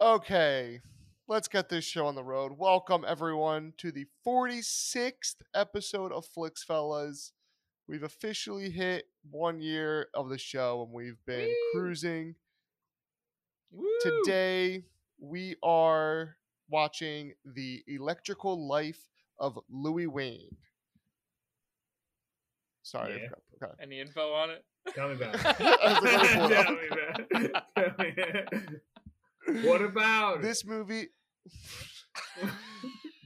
Okay, let's get this show on the road. Welcome everyone to the 46th episode of Flix Fellas. We've officially hit one year of the show and we've been Whee! cruising. Woo! Today we are watching the electrical life of Louis Wain. Sorry. Yeah. forgot- Okay. Any info on it? Tell me about it. I was like, let me pull it Tell me about it. What about This movie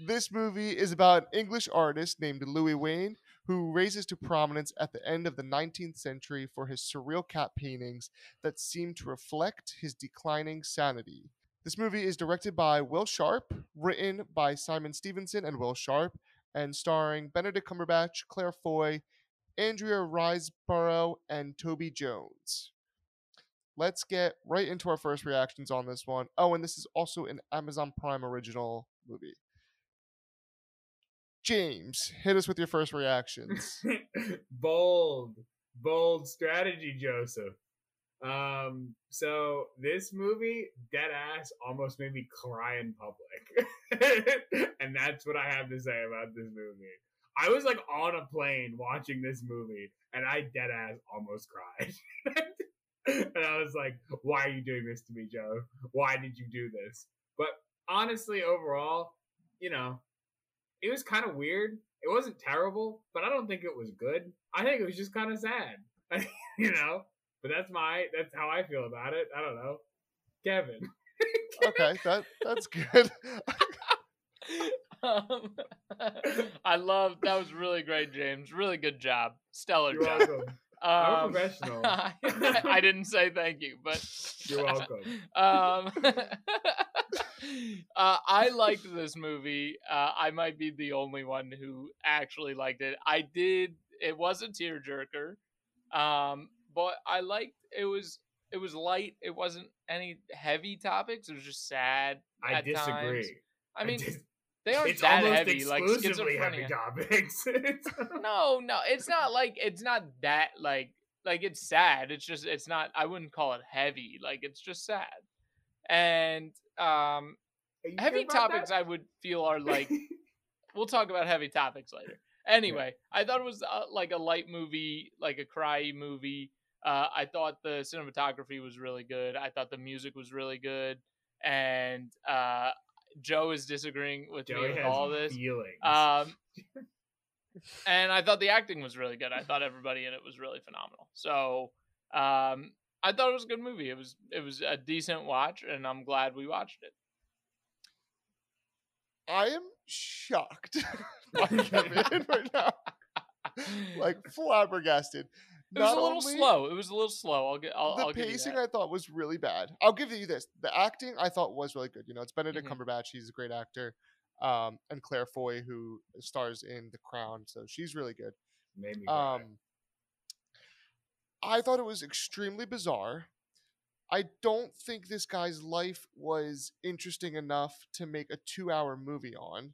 This movie is about an English artist named Louis Wain who raises to prominence at the end of the 19th century for his surreal cat paintings that seem to reflect his declining sanity. This movie is directed by Will Sharpe, written by Simon Stephenson and Will Sharpe, and starring Benedict Cumberbatch, Claire Foy, Andrea Riseborough, and Toby Jones. Let's get right into our first reactions on this one. Oh, and this is also an Amazon Prime original movie. James, hit us with your first reactions. bold, bold strategy, Joseph. Um, so this movie, dead ass, almost made me cry in public, and that's what I have to say about this movie. I was like on a plane watching this movie, and I dead ass almost cried. and I was like, "Why are you doing this to me, Joe? Why did you do this?" But honestly, overall, you know, it was kind of weird. It wasn't terrible, but I don't think it was good. I think it was just kind of sad, you know. But that's my that's how I feel about it. I don't know, Kevin. okay, that that's good. um, I love that was really great, James. Really good job. Stellar You're job. welcome. Um, professional. I didn't say thank you, but You're welcome. um, uh, I liked this movie. Uh, I might be the only one who actually liked it. I did. It was a tearjerker, um, but I liked. It was. It was light. It wasn't any heavy topics. It was just sad. I at times. disagree. I mean, dis- they aren't it's that heavy. Like exclusively heavy schizophrenia. topics. No, no, it's not like it's not that like like it's sad. It's just it's not. I wouldn't call it heavy. Like it's just sad. And um, heavy topics that? I would feel are like we'll talk about heavy topics later. Anyway, I thought it was uh, like a light movie, like a cry movie. Uh, I thought the cinematography was really good. I thought the music was really good, and uh, Joe is disagreeing with me Joey with all this. feelings. Um, and I thought the acting was really good. I thought everybody in it was really phenomenal. So um, I thought it was a good movie. It was it was a decent watch, and I'm glad we watched it. I am shocked by Kevin right now. Like flabbergasted. It was Not a little only- slow. It was a little slow. I'll get. I'll, the I'll give you pacing. I thought was really bad. I'll give you this. The acting I thought was really good. You know, it's Benedict Mhm. Cumberbatch. He's a great actor. Um, and Claire Foy, who stars in The Crown, so she's really good. Made me cry. Um, I thought it was extremely bizarre. I don't think this guy's life was interesting enough to make a two-hour movie on.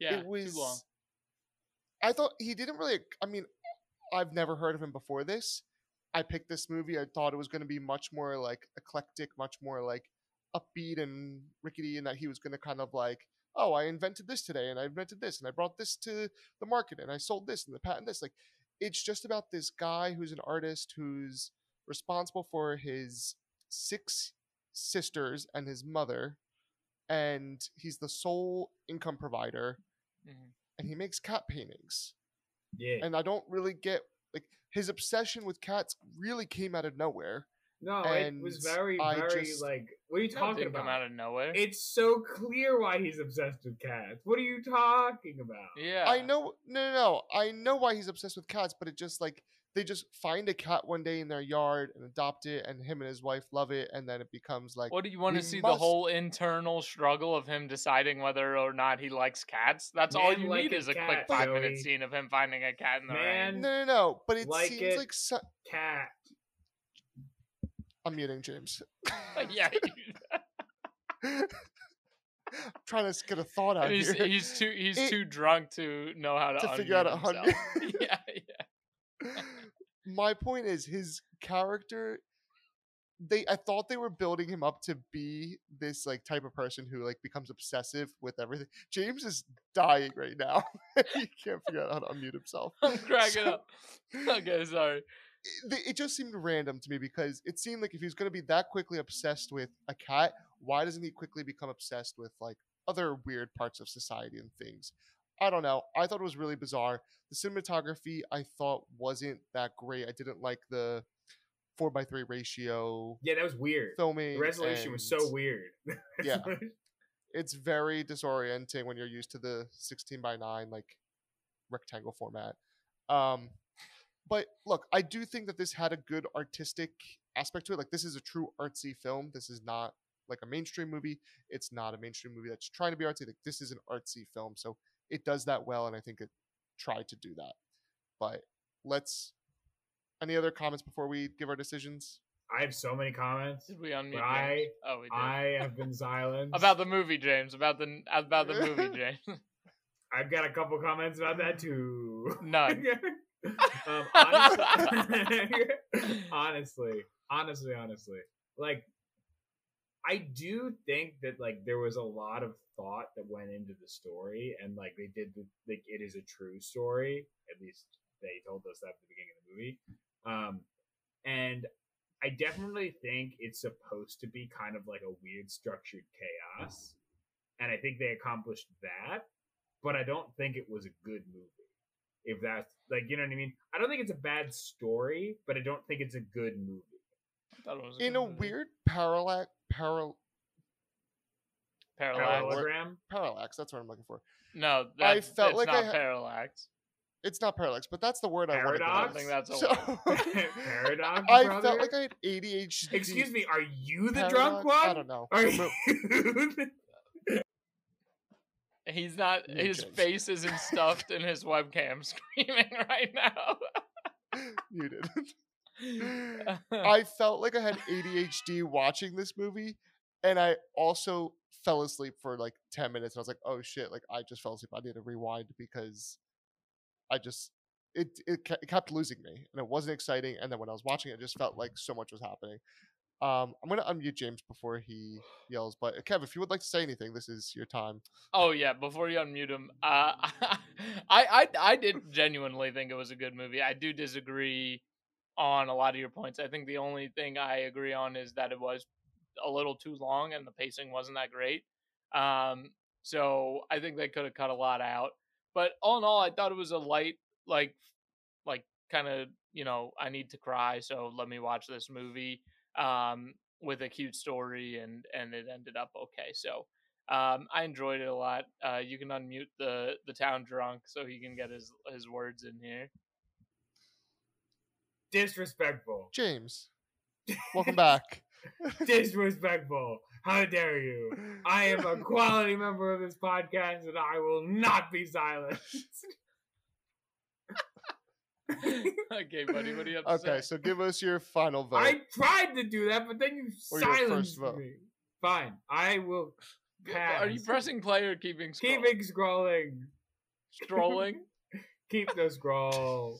yeah, it was. too long. I thought he didn't really. I mean, I've never heard of him before this. I picked this movie. I thought it was going to be much more like eclectic, much more like upbeat and rickety, and that he was going to kind of like, oh, I invented this today, and I invented this, and I brought this to the market, and I sold this, and the patent this. Like, it's just about this guy who's an artist who's responsible for his six sisters and his mother, and he's the sole income provider Mhm. and he makes cat paintings. yeah. And I don't really get like his obsession with cats really came out of nowhere. no, it was very, I very just- like. What are you talking didn't come about? out of nowhere. It's so clear why he's obsessed with cats. What are you talking about? yeah, I know no no no. I know why he's obsessed with cats, but it just like they just find a cat one day in their yard and adopt it and him and his wife love it and then it becomes like What do you want to see the whole internal struggle of him deciding whether or not he likes cats? That's all you like need a is a quick cat, five minute scene of him finding a cat in the Man, rain. no no no, but it Like seems it. like so- Cat. I'm muting James. yeah, trying to get a thought out he's, here he's too he's It- too drunk to know how to, to figure out a himself. hundred. yeah, yeah. My point is his character they I thought they were building him up to be this like type of person who like becomes obsessive with everything. James is dying right now. he can't figure out how to unmute himself. I'm cracking So- up. Okay, sorry. it, it just seemed random to me because it seemed like if he was going to be that quickly obsessed with a cat, why doesn't he quickly become obsessed with like other weird parts of society and things? I don't know. I thought it was really bizarre. The cinematography I thought wasn't that great. I didn't like the four by three ratio Yeah, that was weird. filming. The resolution was so weird. Yeah. It's very disorienting when you're used to the 16 by 9 like rectangle format. Um, but look, I do think that this had a good artistic aspect to it. Like this is a true artsy film. This is not like a mainstream movie. It's not a mainstream movie that's trying to be artsy. Like this is an artsy film, so it does that well, and I think it tried to do that. But let's. Any other comments before we give our decisions? I have so many comments. Did we unmute? I- oh, we did. I have been silent. About the movie, James. About the about the movie, James. I've got a couple comments about that too. None. um, honestly, honestly, honestly, honestly, like I do think that like there was a lot of thought that went into the story, and like they did, the, like it is a true story. At least they told us that at the beginning of the movie. Um, and I definitely think it's supposed to be kind of like a weird structured chaos, and I think they accomplished that. But I don't think it was a good movie if that's like you know what I mean. I don't think it's a bad story, but I don't think it's a good movie. Thought it was a In good a movie. weird parallax, paral, parallax. Parallelogram. parallax. That's what I'm looking for. No, I felt like I not ha- parallax. It's not parallax, but that's the word I want to I Paradox? don't think that's a So, word. Paradox. I brother? felt like I had ADHD. Excuse me, are you the paradox? drunk one? I don't know. Are you? the- He's not. Mute His face isn't stuffed in his webcam screaming right now. Muted. I felt like I had ADHD watching this movie, and I also fell asleep for like 10 minutes. And I was like, oh shit, like I just fell asleep. I need to rewind because I just, it, it, it kept losing me and it wasn't exciting. And then when I was watching it, it just felt like so much was happening. Um, I'm going to unmute James before he yells. But Kev, if you would like to say anything, this is your time. Oh yeah, before you unmute him, uh, I, I I did genuinely think it was a good movie. I do disagree on a lot of your points. I think the only thing I agree on is that it was a little too long and the pacing wasn't that great. Um, so I think they could have cut a lot out. But all in all, I thought it was a light, like, like kind of you know I need to cry, so let me watch this movie um, with a cute story, and and it ended up okay. So um, I enjoyed it a lot. Uh, you can unmute the the town drunk so he can get his his words in here. Disrespectful. James, welcome back. Disrespectful. How dare you? I am a quality member of this podcast and I will not be silenced. okay, buddy, what do you have to Okay, say? so give us your final vote. I tried to do that, but then you Or your first silenced vote. me. Fine. I will pass. Are you pressing play or keeping scroll? Keeping scrolling. scrolling? Keep the scroll.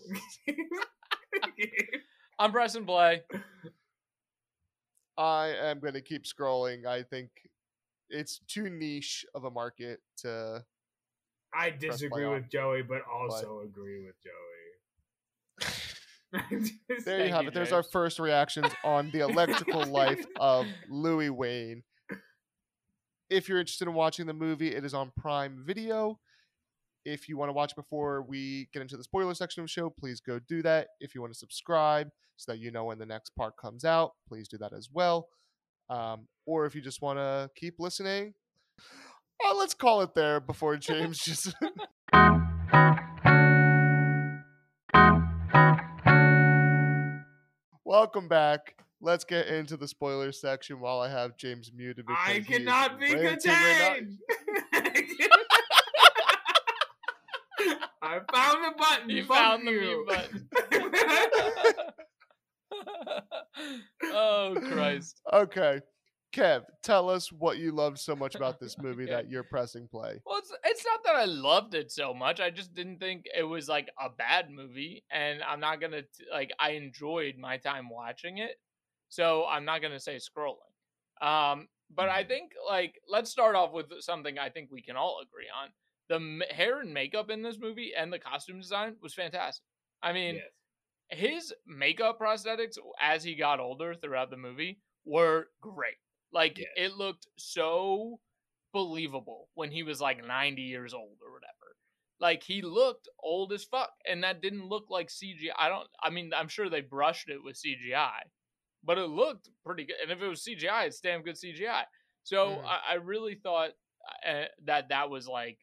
I'm pressing play. I am going to keep scrolling. I think it's too niche of a market to. I disagree with Joey, but also agree with Joey. There you have it. There's our first reactions on the electrical life of Louis Wain. If you're interested in watching the movie, it is on Prime Video. If you want to watch before we get into the spoiler section of the show, please go do that. If you want to subscribe so that you know when the next part comes out, please do that as well. Um, or if you just want to keep listening, oh, let's call it there before James just. Welcome back. Let's get into the spoiler section while I have James muted. I cannot be contained. I found the button. You Fuck found the you. mute button. oh Christ. Okay. Kev, tell us what you loved so much about this movie Okay. that you're pressing play. Well, it's it's not that I loved it so much. I just didn't think it was like a bad movie, and I'm not gonna like. I enjoyed my time watching it. So I'm not gonna say scrolling. Um, but I Mhm. think like let's start off with something I think we can all agree on. The hair and makeup in this movie and the costume design was fantastic. I mean, yes. his makeup prosthetics as he got older throughout the movie were great. Like Yes. it looked so believable when he was like 90 years old or whatever. Like he looked old as fuck and that didn't look like CGI. I don't I mean I'm sure they brushed it with CGI, but it looked pretty good. And if it was CGI, it's damn good CGI. So Mhm. I, I really thought uh, that that was like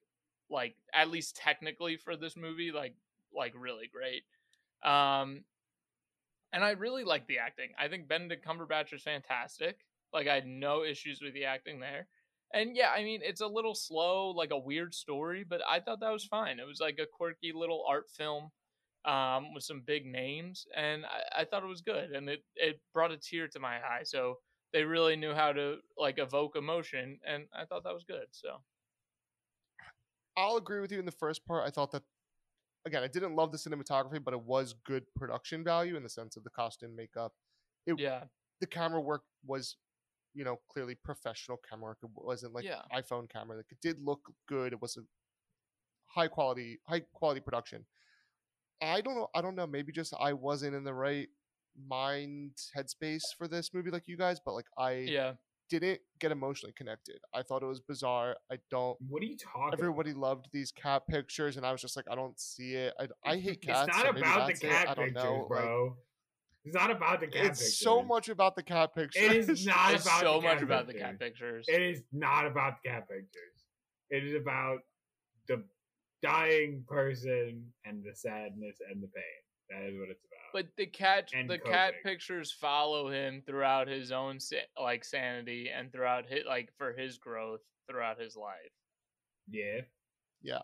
like at least technically for this movie like like really great. Um, and I really like the acting. I think Benedict Cumberbatch is fantastic. Like I had no issues with the acting there. And yeah, I mean it's a little slow, like a weird story, but I thought that was fine. It was like a quirky little art film um, with some big names, and I, I thought it was good. And it it brought a tear to my eye. So they really knew how to like evoke emotion, and I thought that was good. So I'll agree with you in the first part. I thought that again, I didn't love the cinematography, but it was good production value in the sense of the costume makeup. It, yeah, The camera work was, you know, clearly professional camera work. It wasn't like Yeah. iPhone camera. Like it did look good. It was a high quality, high quality production. I don't know. I don't know. Maybe just I wasn't in the right mind headspace for this movie like you guys, but like I yeah. Didn't get emotionally connected. I thought it was bizarre. I don't What are you talking? everybody loved these cat pictures, and I was just like, I don't see it. I, I hate cats. It's not so about the that's it. cat I don't pictures, know. like, bro. it's not about the cat it's pictures. so much about the cat pictures. It is not It's about so the cat much about the cat pictures. pictures. It is not about the cat pictures. It is about the dying person and the sadness and the pain. That is what it's about. But the cat, and the cat pictures follow him throughout his own sa- like sanity and throughout his like for his growth throughout his life. yeah, Yeah.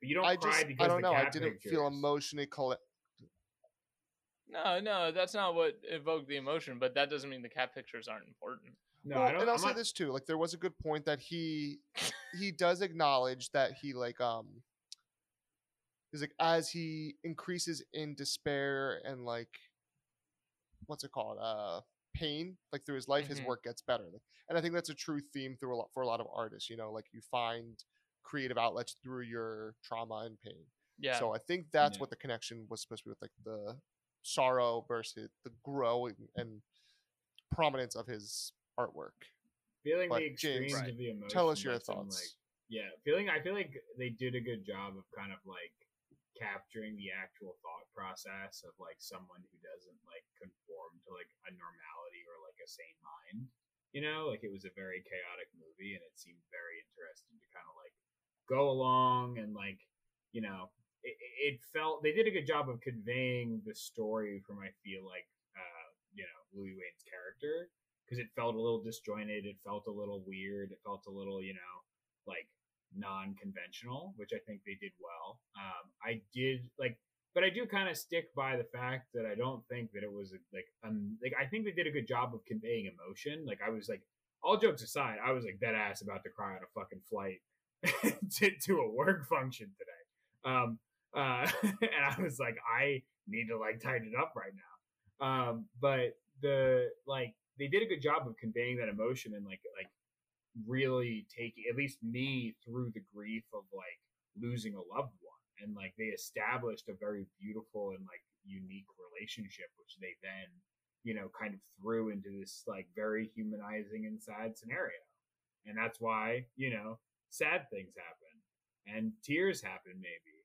But you don't I cry just, because I don't know. I didn't feel emotionally colle- No, no, that's not what evoked the emotion. But that doesn't mean the cat pictures aren't important. No, well, I don't. and I'll I'm say not- this too. Like there was a good point that he he does acknowledge that he like um is like as he increases in despair and like what's it called uh pain like through his life his Mhm. work gets better like, and i think that's a true theme through a lot for a lot of artists you know like you find creative outlets through your trauma and pain Yeah, so i think that's Yeah. what the connection was supposed to be with like the sorrow versus the growing and prominence of his artwork feeling but the extremes James, of the emotion. tell us your thoughts Like, yeah, feeling. I feel like they did a good job of kind of like capturing the actual thought process of like someone who doesn't like conform to like a normality or like a sane mind. You know, like it was a very chaotic movie, and it seemed very interesting to kind of like go along and like you know it, it felt they did a good job of conveying the story from I feel like uh you know Louis Wain's character because it felt a little disjointed. It felt a little weird. It felt a little, you know, like non-conventional, which I think they did well. Um, I did like, but I do kind of stick by the fact that I don't think that it was like, um, like I think they did a good job of conveying emotion. Like I was like, all jokes aside, I was like dead ass about to cry on a fucking flight to, to a work function today. Um, uh, and I was like, I need to like tighten it up right now. Um, but the like they did a good job of conveying that emotion and like like really taking at least me through the grief of like losing a loved one and like they established a very beautiful and like unique relationship which they then you know kind of threw into this like very humanizing and sad scenario. And that's why you know sad things happen and tears happen maybe.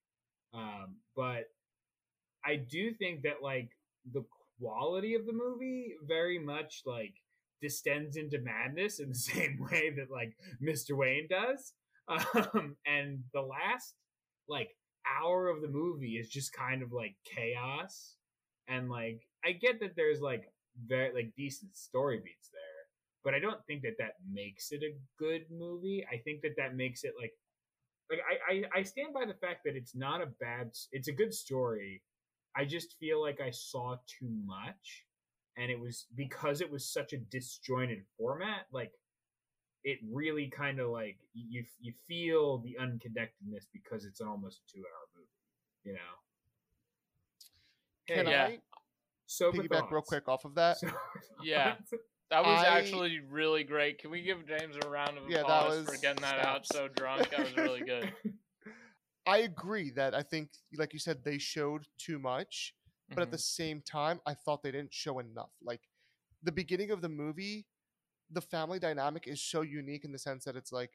Um but i do think that like the quality of the movie very much like descends into madness in the same way that like Mr. Wain does. Um, and the last like hour of the movie is just kind of like chaos. And like I get that there's like very like decent story beats there, but I don't think that that makes it a good movie. I think that that makes it like like I, I I stand by the fact that it's not a bad it's a good story. I just feel like I saw too much and it was because it was such a disjointed format like it really kind of like you you feel the unconnectedness because it's almost a two hour movie you know Can Yeah. I? So piggyback real quick off of that. Yeah. That was I- actually really great. Can we give James a round of Yeah, that applause for getting that out snaps. so drunk? That was really good. I agree that I think, like you said, they showed too much, but at the Mhm. same time, I thought they didn't show enough. Like the beginning of the movie, the family dynamic is so unique in the sense that it's like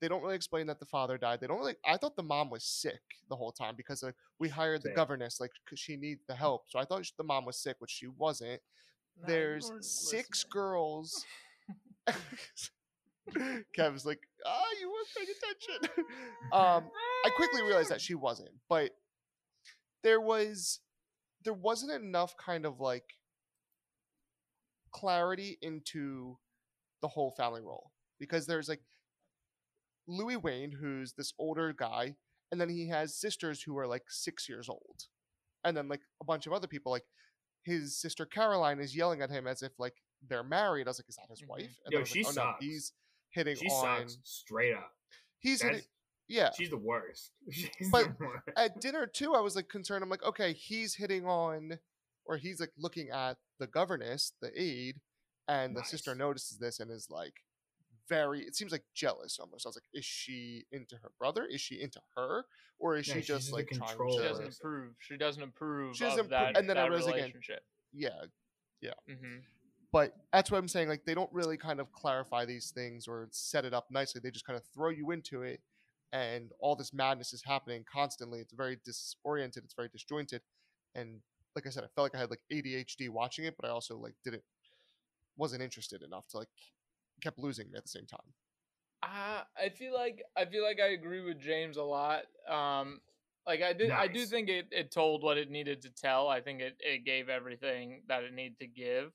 they don't really explain that the father died. They don't really. I thought the mom was sick the whole time because like we hired the Same. governess like because she needs the help. So I thought the mom was sick, which she wasn't. You There's six listening. girls. Kev's like, ah, you weren't paying attention. um, I quickly realized that she wasn't, but there was there wasn't enough kind of like clarity into the whole family role because there's like Louis Wain, who's this older guy, and then he has sisters who are like six years old, and then like a bunch of other people. Like his sister Caroline is yelling at him as if like they're married. I was like, is that his Mhm. wife? And Yo, she like, oh, no, sucks. he's hitting She on. sucks straight up. He's That's- hitting. Yeah, She's the worst. She's But the worst. at dinner too, I was like concerned. I'm like, okay, he's hitting on, or he's like looking at the governess, the aide, and the sister notices this and is like very. It seems like jealous almost. I was like, is she into her brother? Is she into her, or is Yeah, she just just like trying She to? doesn't approve. She doesn't approve She doesn't of appro- that, and then I that realized again- Yeah. Yeah, hmm but that's what I'm saying. Like they don't really kind of clarify these things or set it up nicely. They just kind of throw you into it, and all this madness is happening constantly. It's very disoriented. It's very disjointed, and like I said, I felt like I had like ADHD watching it, but I also like didn't wasn't interested enough to like kept losing me at the same time. Uh, I feel like I feel like I agree with James a lot. Um, like I did, I do think it, it told what it needed to tell. I think it, it gave everything that it needed to give.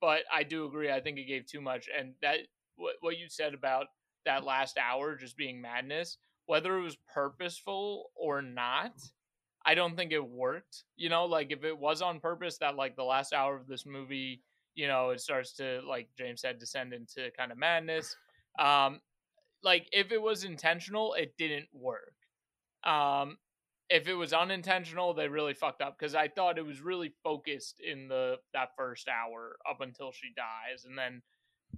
But I do agree. I think it gave too much, and that what what you said about that last hour just being madness, whether it was purposeful or not, I don't think it worked. You know, like if it was on purpose, that like the last hour of this movie, you know, it starts to like James said, descend into kind of madness. Um, like if it was intentional, it didn't work. Um, if it was unintentional, they really fucked up because I thought it was really focused in the that first hour up until she dies, and then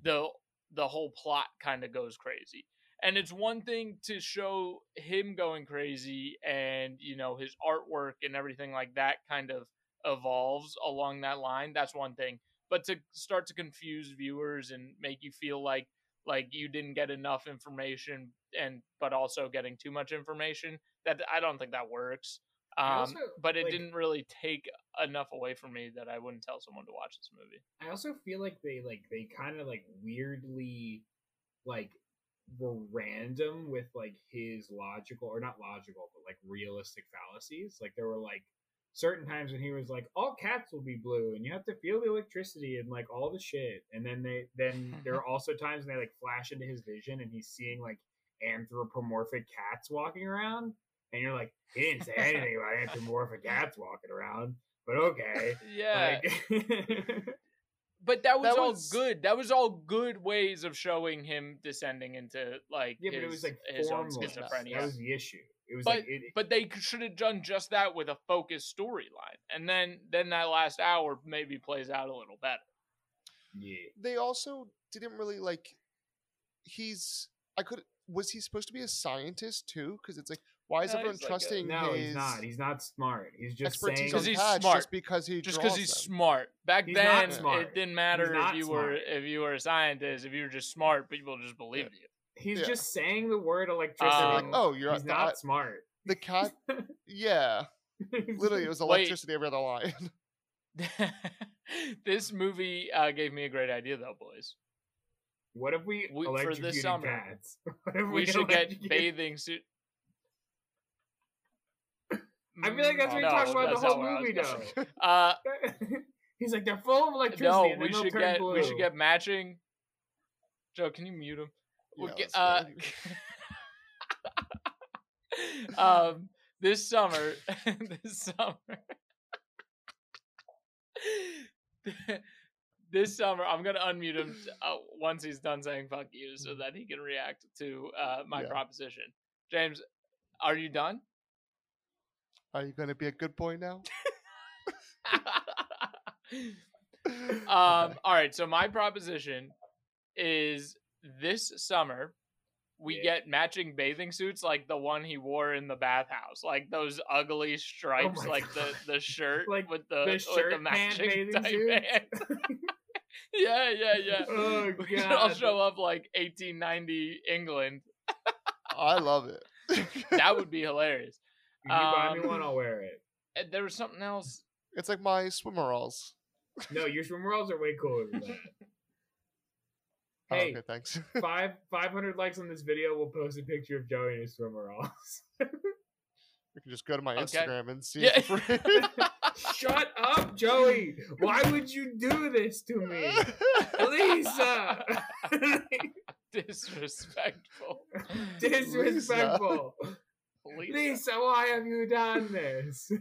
the the whole plot kind of goes crazy. And it's one thing to show him going crazy and you know his artwork and everything like that kind of evolves along that line. That's one thing. But to start to confuse viewers and make you feel like like you didn't get enough information and but also getting too much information that i don't think that works um also, but it like- didn't really take enough away from me that i wouldn't tell someone to watch this movie I also feel like they like they kind of like weirdly like were random with like his logical or not logical but like realistic fallacies. Like there were like certain times when he was like all cats will be blue and you have to feel the electricity and like all the shit. And then they then there are also times when they like flash into his vision and he's seeing like anthropomorphic cats walking around and you're like he didn't say anything about anthropomorphic cats walking around but okay. Yeah. Like but that was That all was- good that was all good ways of showing him descending into like Yeah, his, but it was like his own schizophrenia That was the issue. It was but like it, but they should have done just that with a focused storyline and then then that last hour maybe plays out a little better yeah. They also didn't really like. He's. I could. Was he supposed to be a scientist too? Because it's like, why is No, everyone trusting like a- No, his he's not. He's not smart. He's just expertise saying. on 'Cause he's cats smart. just because he just because he's them? smart. Back He's then, not smart. it didn't matter if not you were if you were a scientist. If you were just smart, people just believed you. he's Yeah. just saying the word electricity. Um, like, oh, you're he's the, not smart. the cat. Yeah, literally, it was Wait. electricity every other line. this movie uh, gave me a great idea, though, boys. What if we, We- for this summer, cats? What if We should get bathing suit. I feel like that's what No, you're talking about that's the whole where I was movie, though. Uh, He's like, they're full of electricity. no, and we should turn get blue. we should get matching. Joe, can you mute him? We'll Yeah, get- uh, um, this summer, this summer, this summer, I'm gonna unmute him uh, once he's done saying "fuck you," so that he can react to uh, my Yeah. proposition. James, are you done? Are you going to be a good boy now? Um, all right, so my proposition is this summer we Yeah. get matching bathing suits like the one he wore in the bathhouse, like those ugly stripes, Oh like the God. the shirt Like with the the with shirt the matching suits? pants. yeah, yeah, yeah. Oh, we should all show up like 1890 England. I love it. That would be hilarious. If you buy me Um, one, I'll wear it. And there was something else. it's like my swimmeralls. No, your swimmeralls are way cooler than that. Oh, Hey, okay, thanks. five five hundred likes on this video. We'll post a picture of Joey in his swimmeralls. you can just go to my Okay. Instagram and see. Yeah. it for free. Shut up, Joey! Why would you do this to me, Lisa? Disrespectful. Disrespectful, Lisa. Lisa. Why have you done this?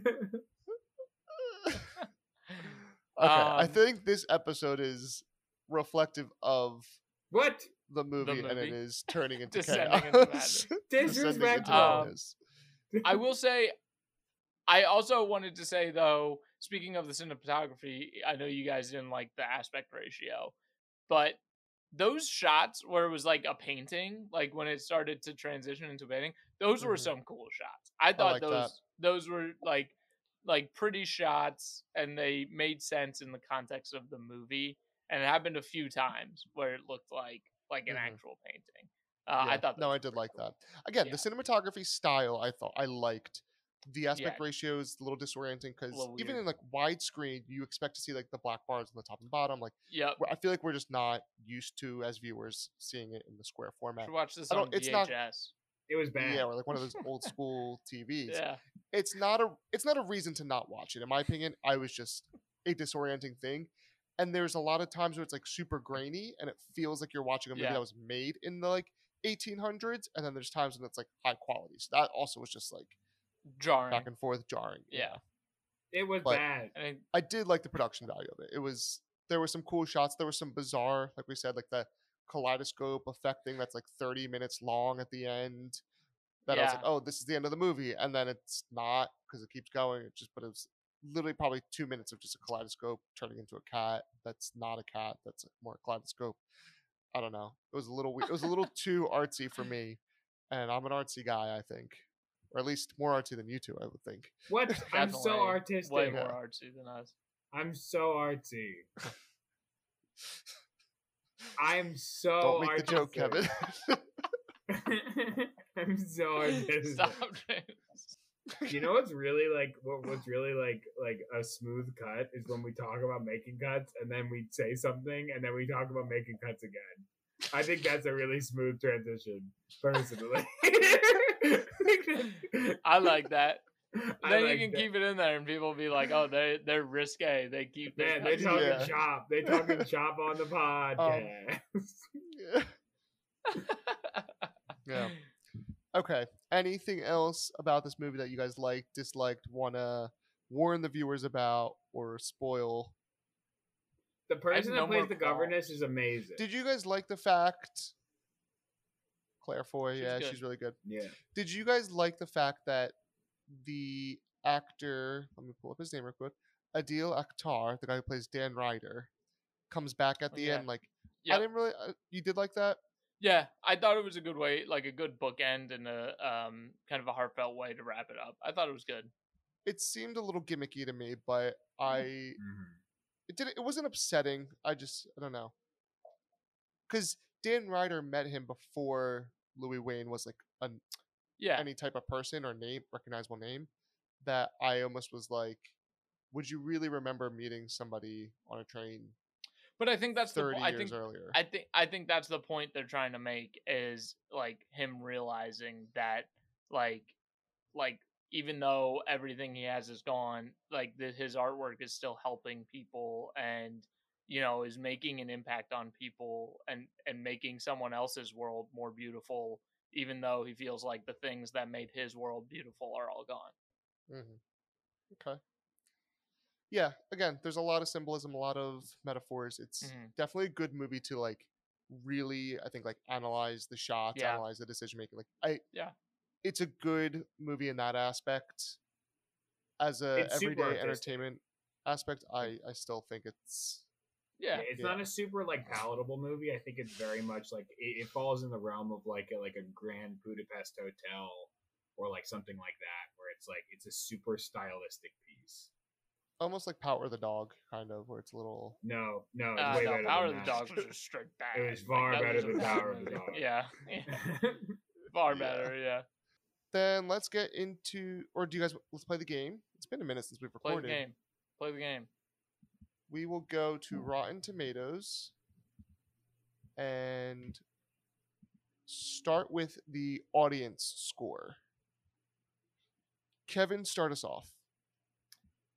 Okay, I Um, think this episode is reflective of what the movie, and it movie? is turning into Descending chaos. into. Descending into disrespectful? Um. I will say, I also wanted to say though, speaking of the cinematography, I know you guys didn't like the aspect ratio, but those shots where it was like a painting, like when it started to transition into painting, those were Mhm. some cool shots. I thought like that. those those were like like pretty shots, and they made sense in the context of the movie. And it happened a few times where it looked like like an Mhm. actual painting. Uh, I thought no, I did like cool. that. Again, Yeah. the cinematography style, I thought I liked. The aspect Yeah. ratio is a little disorienting because even in like widescreen, you expect to see like the black bars on the top and bottom. Like yeah, I feel like we're just not used to as viewers seeing it in the square format. Should watch this on don't- it's not- It was bad. Yeah, or like one of those old school TVs. Yeah. It's not a it's not a reason to not watch it. In my opinion, I was just a disorienting thing. And there's a lot of times where it's like super grainy and it feels like you're watching a movie Yeah. that was made in the like 1800s. And then there's times when it's like high quality. So that also was just like Jarring. back and forth jarring. yeah. It was But- bad. I mean, I did like the production value of it. It was there were some cool shots. There were some bizarre, like we said, like the kaleidoscope effect thing that's like 30 minutes long at the end. That I was like, oh, this is the end of the movie, and then it's not because it keeps going. It just, but it was literally probably two minutes of just a kaleidoscope turning into a cat. That's not a cat. That's more a kaleidoscope. I don't know. It was a little. we- It was a little too artsy for me, and I'm an artsy guy. I think, or at least more artsy than you two. I would think. What? I'm so artistic. Way more artsy than us. I'm so artsy. I'm so Don't make the joke. Kevin. I'm so artistic. Stop. James. You know what's really like what, what's really like like a smooth cut is when we talk about making cuts and then we say something and then we talk about making cuts again. I think that's a really smooth transition, personally. I like that. I then like you can that. keep it in there, and people will be like, "Oh, they they're risque. They keep their Man, they cuts talking Yeah. shop. They talking shop on the um, podcast. yeah. Yeah. Okay. Anything else about this movie that you guys liked, disliked, want to warn the viewers about, or spoil? the person no that plays the qualms. governess is amazing. Did you guys like the fact? Claire Foy, She's yeah, good. she's really good. Yeah. Did you guys like the fact that the actor, let me pull up his name real quick, Adeel Akhtar, the guy who plays Dan Ryder, comes back at Oh, the yeah. end? Like, I didn't really. Uh, you did like that? Yeah, I thought it was a good way, like a good bookend and a um kind of a heartfelt way to wrap it up. I thought it was good. It seemed a little gimmicky to me, but I Mm-hmm. it did it wasn't upsetting. I just I don't know. Cuz Dan Ryder met him before Louis Wain was like an, Yeah, any type of person or name recognizable name that I almost was like would you really remember meeting somebody on a train but I think that's the. 30 po- I years think earlier? I think I think that's the point they're trying to make is like him realizing that like like even though everything he has is gone, like that his artwork is still helping people and you know is making an impact on people and and making someone else's world more beautiful even though he feels like the things that made his world beautiful are all gone. mm-hmm. Okay. Yeah, again, there's a lot of symbolism, a lot of metaphors. It's Mhm. definitely a good movie to like really, I think, like analyze the shots, Yeah. analyze the decision making. Like, I Yeah. it's a good movie in that aspect. As a It's everyday entertainment aspect, I I still think it's Yeah. it's Yeah. not a super like palatable movie. I think it's very much like it, it falls in the realm of like a, like a Grand Budapest Hotel or like something like that, where it's like it's a super stylistic piece. almost like Power of the Dog, kind of, where it's a little. No, no, Uh, way no, better Power of than the that. Dogs was just straight bad. It was far that better was than Power of the. Dog. Yeah. far Yeah. better. Yeah. Then let's get into, or do you guys let's play the game? It's been a minute since we've recorded. Play the recorded. game. Play the game. We will go to hmm. Rotten Tomatoes and start with the audience score. Kevin, start us off.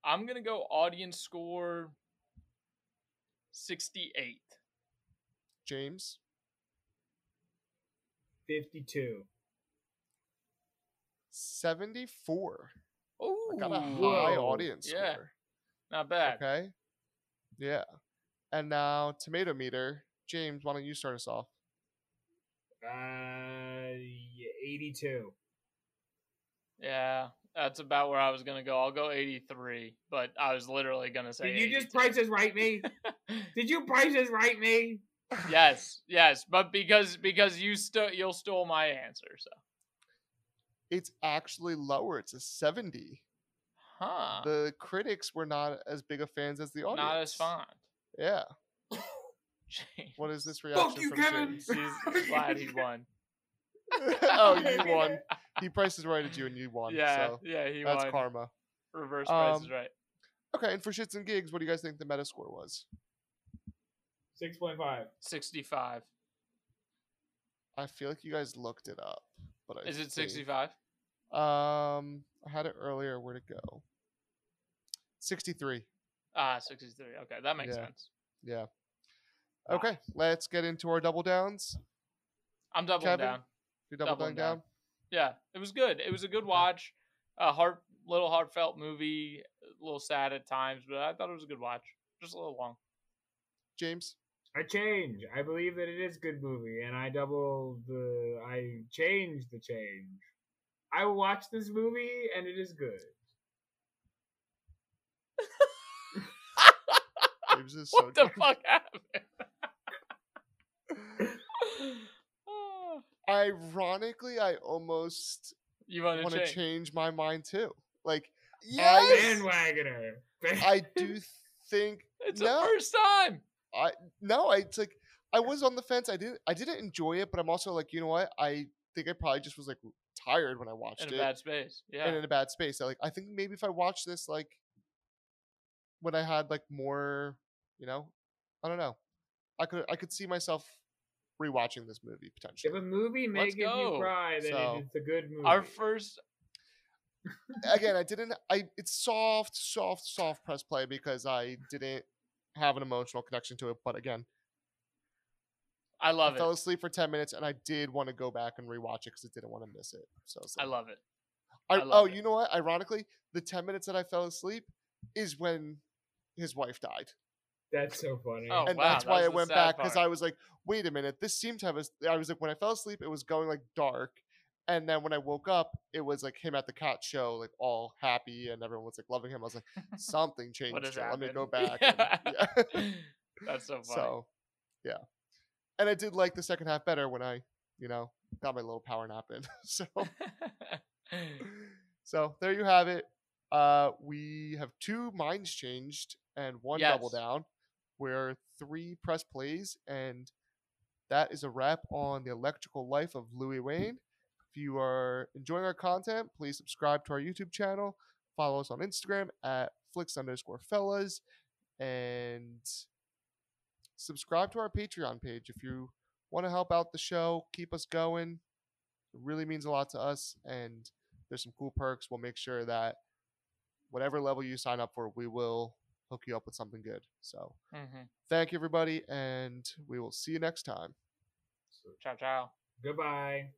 I'm gonna go audience score 68. James, Fifty-two. 74. Oh, got a high Whoa. audience Yeah. score. not bad. Okay. Yeah. And now tomato meter. James, why don't you start us off? Uh, eighty-two. Yeah, that's about where I was gonna go. I'll go 83, but I was literally gonna say. Did you just 82. prices right me? Did you prices right me? yes, yes, but because because you still you'll stole my answer, so It's actually lower. It's a 70. Huh? The critics were not as big of fans as the audience. Not as fond. Yeah. James. What is this reaction you, from Kevin! James? He's glad he won. oh, you won. He prices righted you and you won. yeah, So yeah, he won. that's won. karma. Reverse price is Um, right. Okay, and for shits and gigs, what do you guys think the Metascore was? Six point five. 65. I feel like you guys looked it up, but I Is it 65? Um, I had it earlier. Where'd it go? 63. Ah, 63. Okay, that makes Yeah. sense. Yeah. Wow. Okay, let's get into our double downs. I'm doubling Kevin? down. You double Doubling down, down. down? Yeah, it was good. It was a good watch. A heart, little heartfelt movie. A little sad at times, but I thought it was a good watch. Just a little long. James? I change. I believe that it is good movie, and I double the. I change the change. I watched this movie, and it is good. James is so what the drunk. fuck happened? Ironically, I almost you want want to to change? change my mind too. Like, Bandwagoner. I do think It's no. the first time. I no, I it's like I was on the fence. I didn't I didn't enjoy it, but I'm also like, you know what? I think I probably just was like tired when I watched In it In a bad space. Yeah. and in a bad space. So, like I think maybe if I watched this like when I had like more, you know, I don't know. I could I could see myself rewatching this movie potentially. if a movie Let's makes you cry, then So- it's a good movie. Our first. Again, I didn't I it's soft, soft, soft press play because I didn't have an emotional connection to it. But again, I love I fell asleep for 10 minutes and I did want to go back and rewatch it because I didn't want to miss it. So I love it. I, I oh, it. you know what? Ironically, the 10 minutes that I fell asleep is when his wife died. That's so funny. Oh, and wow, that's why was I went back because. I was like, wait a minute, this seemed to have a. s- I was like, when I fell asleep, it was going like dark. And then when I woke up, it was like him at the cat show, like all happy, and everyone was like loving him. I was like, something changed. What has here. Let me go back. and- yeah. That's so funny. so, yeah. And I did like the second half better when I, you know, got my little power nap in. so, so there you have it. Uh, we have two minds changed and one double Yes. down. Where three press plays, and that is a wrap on the electrical life of Louis Wain. If you are enjoying our content, please subscribe to our YouTube channel. Follow us on Instagram at flix underscore fellas, and subscribe to our Patreon page if you want to help out the show, keep us going. It really means a lot to us, and there's some cool perks. We'll make sure that whatever level you sign up for, we will hook you up with something good. So Mhm. thank you, everybody, and we will see you next time. Ciao, ciao. Goodbye.